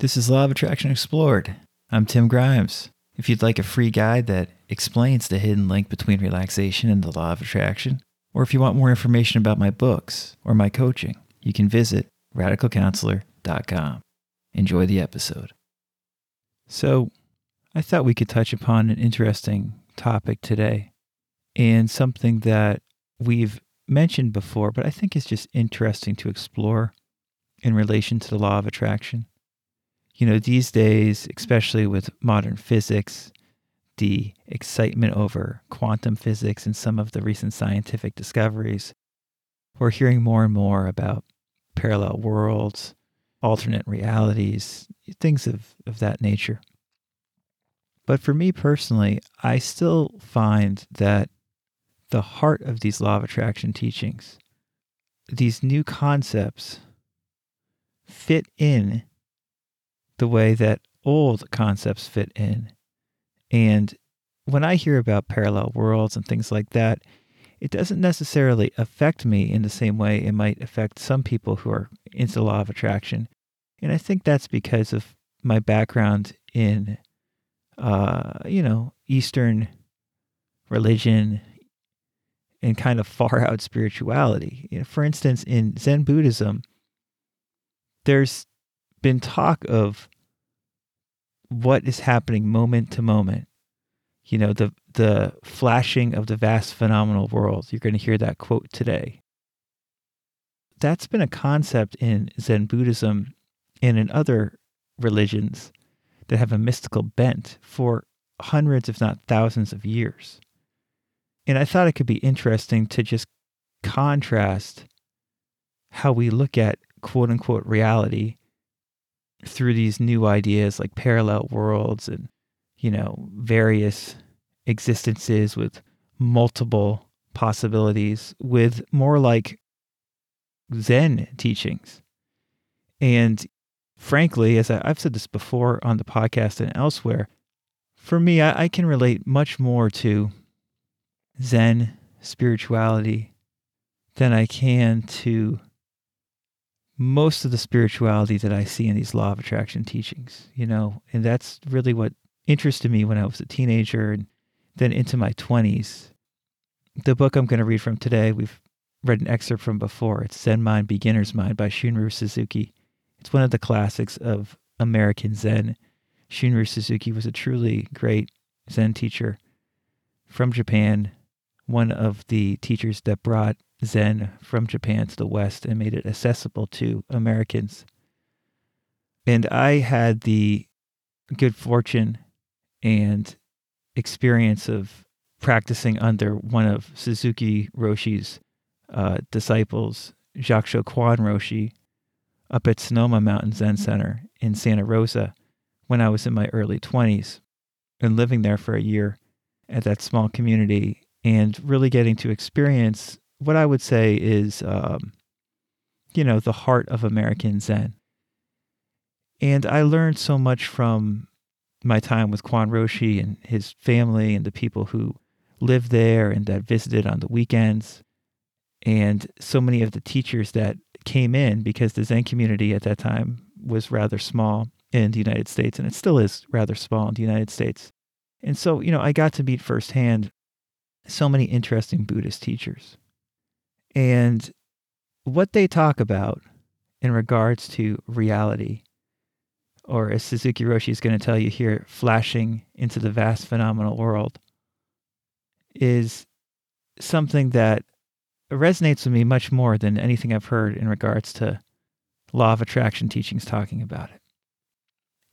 This is Law of Attraction Explored. I'm Tim Grimes. If you'd like a free guide that explains the hidden link between relaxation and the law of attraction, or if you want more information about my books or my coaching, you can visit radicalcounselor.com. Enjoy the episode. So, I thought we could touch upon an interesting topic today and something that we've mentioned before, but I think is just interesting to explore in relation to the law of attraction you know, these days, especially with modern physics, the excitement over quantum physics and some of the recent scientific discoveries, we're hearing more and more about parallel worlds, alternate realities, things of, of that nature. But for me personally, I still find that the heart of these law of attraction teachings, these new concepts, fit in the way that old concepts fit in. And when I hear about parallel worlds and things like that, it doesn't necessarily affect me in the same way it might affect some people who are into the law of attraction. And I think that's because of my background in, uh, you know, Eastern religion and kind of far out spirituality. You know, for instance, in Zen Buddhism, there's been talk of what is happening moment to moment. You know, the the flashing of the vast phenomenal world. You're going to hear that quote today. That's been a concept in Zen Buddhism and in other religions that have a mystical bent for hundreds, if not thousands, of years. And I thought it could be interesting to just contrast how we look at quote unquote reality through these new ideas like parallel worlds and, you know, various existences with multiple possibilities with more like Zen teachings. And frankly, as I, have said this before on the podcast and elsewhere, for me, I, I can relate much more to Zen spirituality than I can to most of the spirituality that I see in these law of attraction teachings, you know, and that's really what interested me when I was a teenager and then into my 20s. The book I'm going to read from today, we've read an excerpt from before. It's Zen Mind, Beginner's Mind by Shunryu Suzuki. It's one of the classics of American Zen. Shunryu Suzuki was a truly great Zen teacher from Japan, one of the teachers that brought Zen from Japan to the West and made it accessible to Americans. And I had the good fortune and experience of practicing under one of Suzuki Roshi's uh, disciples, Jakusho Kwan Roshi, up at Sonoma Mountain Zen Center in Santa Rosa when I was in my early 20s and living there for a year at that small community and really getting to experience what I would say is, um, you know, the heart of American Zen. And I learned so much from my time with Kwan Roshi and his family and the people who lived there and that visited on the weekends. And so many of the teachers that came in because the Zen community at that time was rather small in the United States, and it still is rather small in the United States. And so, you know, I got to meet firsthand so many interesting Buddhist teachers. And what they talk about in regards to reality, or as Suzuki Roshi is going to tell you here, flashing into the vast phenomenal world, is something that resonates with me much more than anything I've heard in regards to law of attraction teachings talking about it.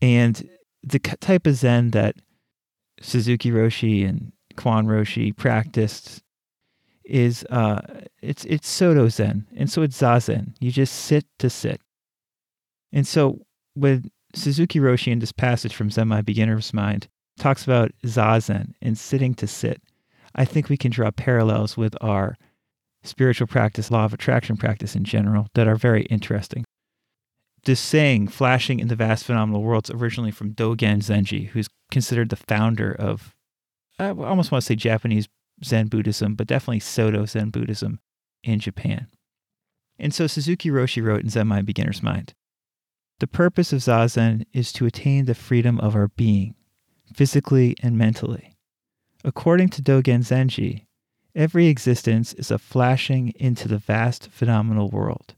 And the type of Zen that Suzuki Roshi and Kwan Roshi practiced is uh, it's it's Soto Zen, and so it's Zazen. You just sit to sit. And so when Suzuki Roshi in this passage from Zen Mind Beginner's Mind talks about Zazen and sitting to sit, I think we can draw parallels with our spiritual practice, law of attraction practice in general, that are very interesting. This saying, flashing in the vast phenomenal worlds, originally from Dogen Zenji, who's considered the founder of, I almost want to say Japanese Zen Buddhism, but definitely Soto Zen Buddhism in Japan. And so Suzuki Roshi wrote in Zen Mind Beginner's Mind The purpose of Zazen is to attain the freedom of our being, physically and mentally. According to Dogen Zenji, every existence is a flashing into the vast phenomenal world.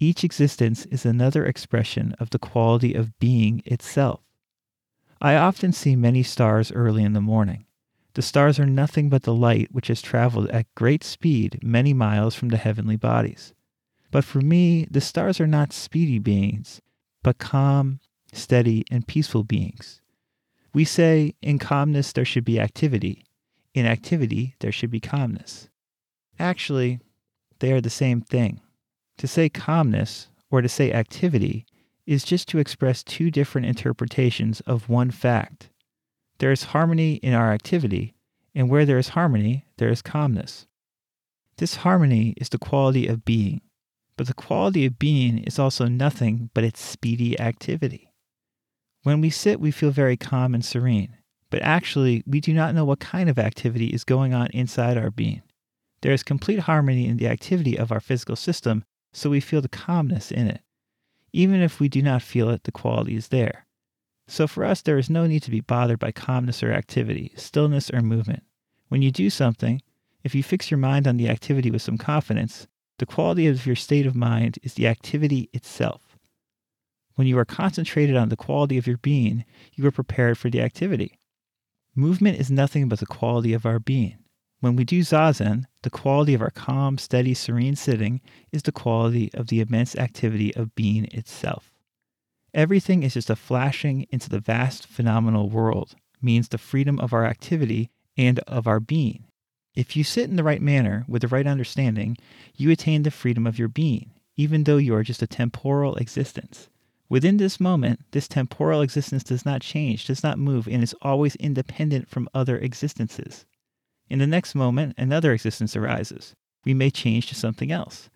Each existence is another expression of the quality of being itself. I often see many stars early in the morning. The stars are nothing but the light which has traveled at great speed many miles from the heavenly bodies. But for me, the stars are not speedy beings, but calm, steady, and peaceful beings. We say, in calmness there should be activity, in activity there should be calmness. Actually, they are the same thing. To say calmness or to say activity is just to express two different interpretations of one fact. There is harmony in our activity, and where there is harmony, there is calmness. This harmony is the quality of being, but the quality of being is also nothing but its speedy activity. When we sit, we feel very calm and serene, but actually, we do not know what kind of activity is going on inside our being. There is complete harmony in the activity of our physical system, so we feel the calmness in it. Even if we do not feel it, the quality is there. So for us, there is no need to be bothered by calmness or activity, stillness or movement. When you do something, if you fix your mind on the activity with some confidence, the quality of your state of mind is the activity itself. When you are concentrated on the quality of your being, you are prepared for the activity. Movement is nothing but the quality of our being. When we do zazen, the quality of our calm, steady, serene sitting is the quality of the immense activity of being itself. Everything is just a flashing into the vast phenomenal world, means the freedom of our activity and of our being. If you sit in the right manner with the right understanding, you attain the freedom of your being, even though you are just a temporal existence. Within this moment, this temporal existence does not change, does not move, and is always independent from other existences. In the next moment, another existence arises. We may change to something else.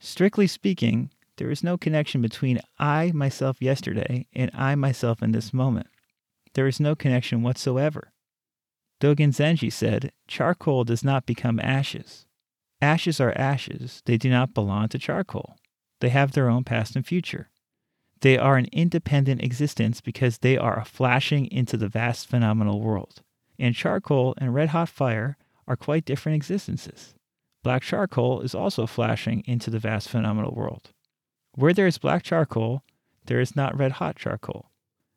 Strictly speaking, there is no connection between I myself yesterday and I myself in this moment. There is no connection whatsoever. Dogen Zenji said, charcoal does not become ashes. Ashes are ashes. They do not belong to charcoal. They have their own past and future. They are an independent existence because they are a flashing into the vast phenomenal world and charcoal and red hot fire are quite different existences. Black charcoal is also flashing into the vast phenomenal world. Where there is black charcoal, there is not red hot charcoal.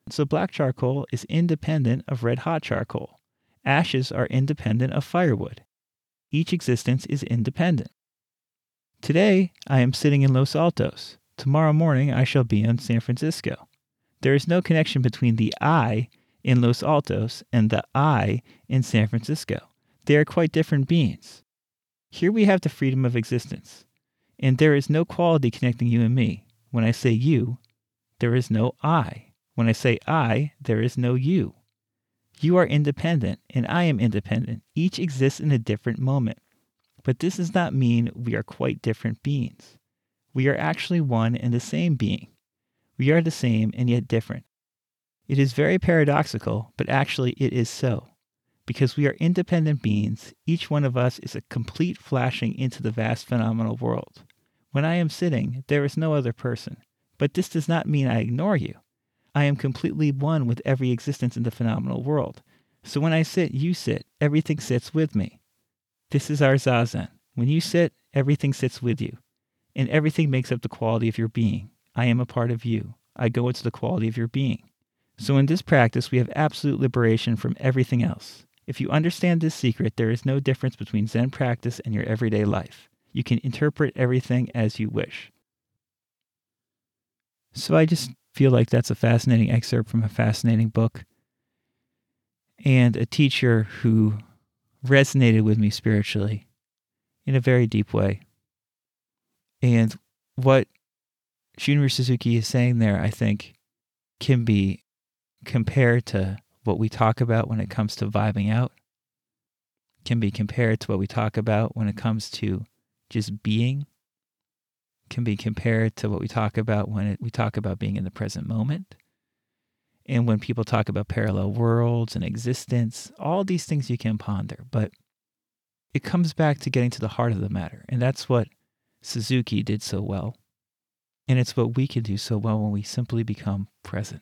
So black charcoal is independent of red hot charcoal. Ashes are independent of firewood. Each existence is independent. Today, I am sitting in Los Altos. Tomorrow morning, I shall be in San Francisco. There is no connection between the I in Los Altos and the I in San Francisco. They are quite different beings. Here we have the freedom of existence, and there is no quality connecting you and me. When I say you, there is no I. When I say I, there is no you. You are independent, and I am independent. Each exists in a different moment. But this does not mean we are quite different beings. We are actually one and the same being. We are the same and yet different. It is very paradoxical, but actually it is so. Because we are independent beings, each one of us is a complete flashing into the vast phenomenal world. When I am sitting, there is no other person. But this does not mean I ignore you. I am completely one with every existence in the phenomenal world. So when I sit, you sit, everything sits with me. This is our zazen. When you sit, everything sits with you. And everything makes up the quality of your being. I am a part of you. I go into the quality of your being. So, in this practice, we have absolute liberation from everything else. If you understand this secret, there is no difference between Zen practice and your everyday life. You can interpret everything as you wish. So, I just feel like that's a fascinating excerpt from a fascinating book and a teacher who resonated with me spiritually in a very deep way. And what Shunryu Suzuki is saying there, I think, can be compared to what we talk about when it comes to vibing out, can be compared to what we talk about when it comes to just being, can be compared to what we talk about when it, we talk about being in the present moment. And when people talk about parallel worlds and existence, all these things you can ponder, but it comes back to getting to the heart of the matter. And that's what Suzuki did so well. And it's what we can do so well when we simply become present.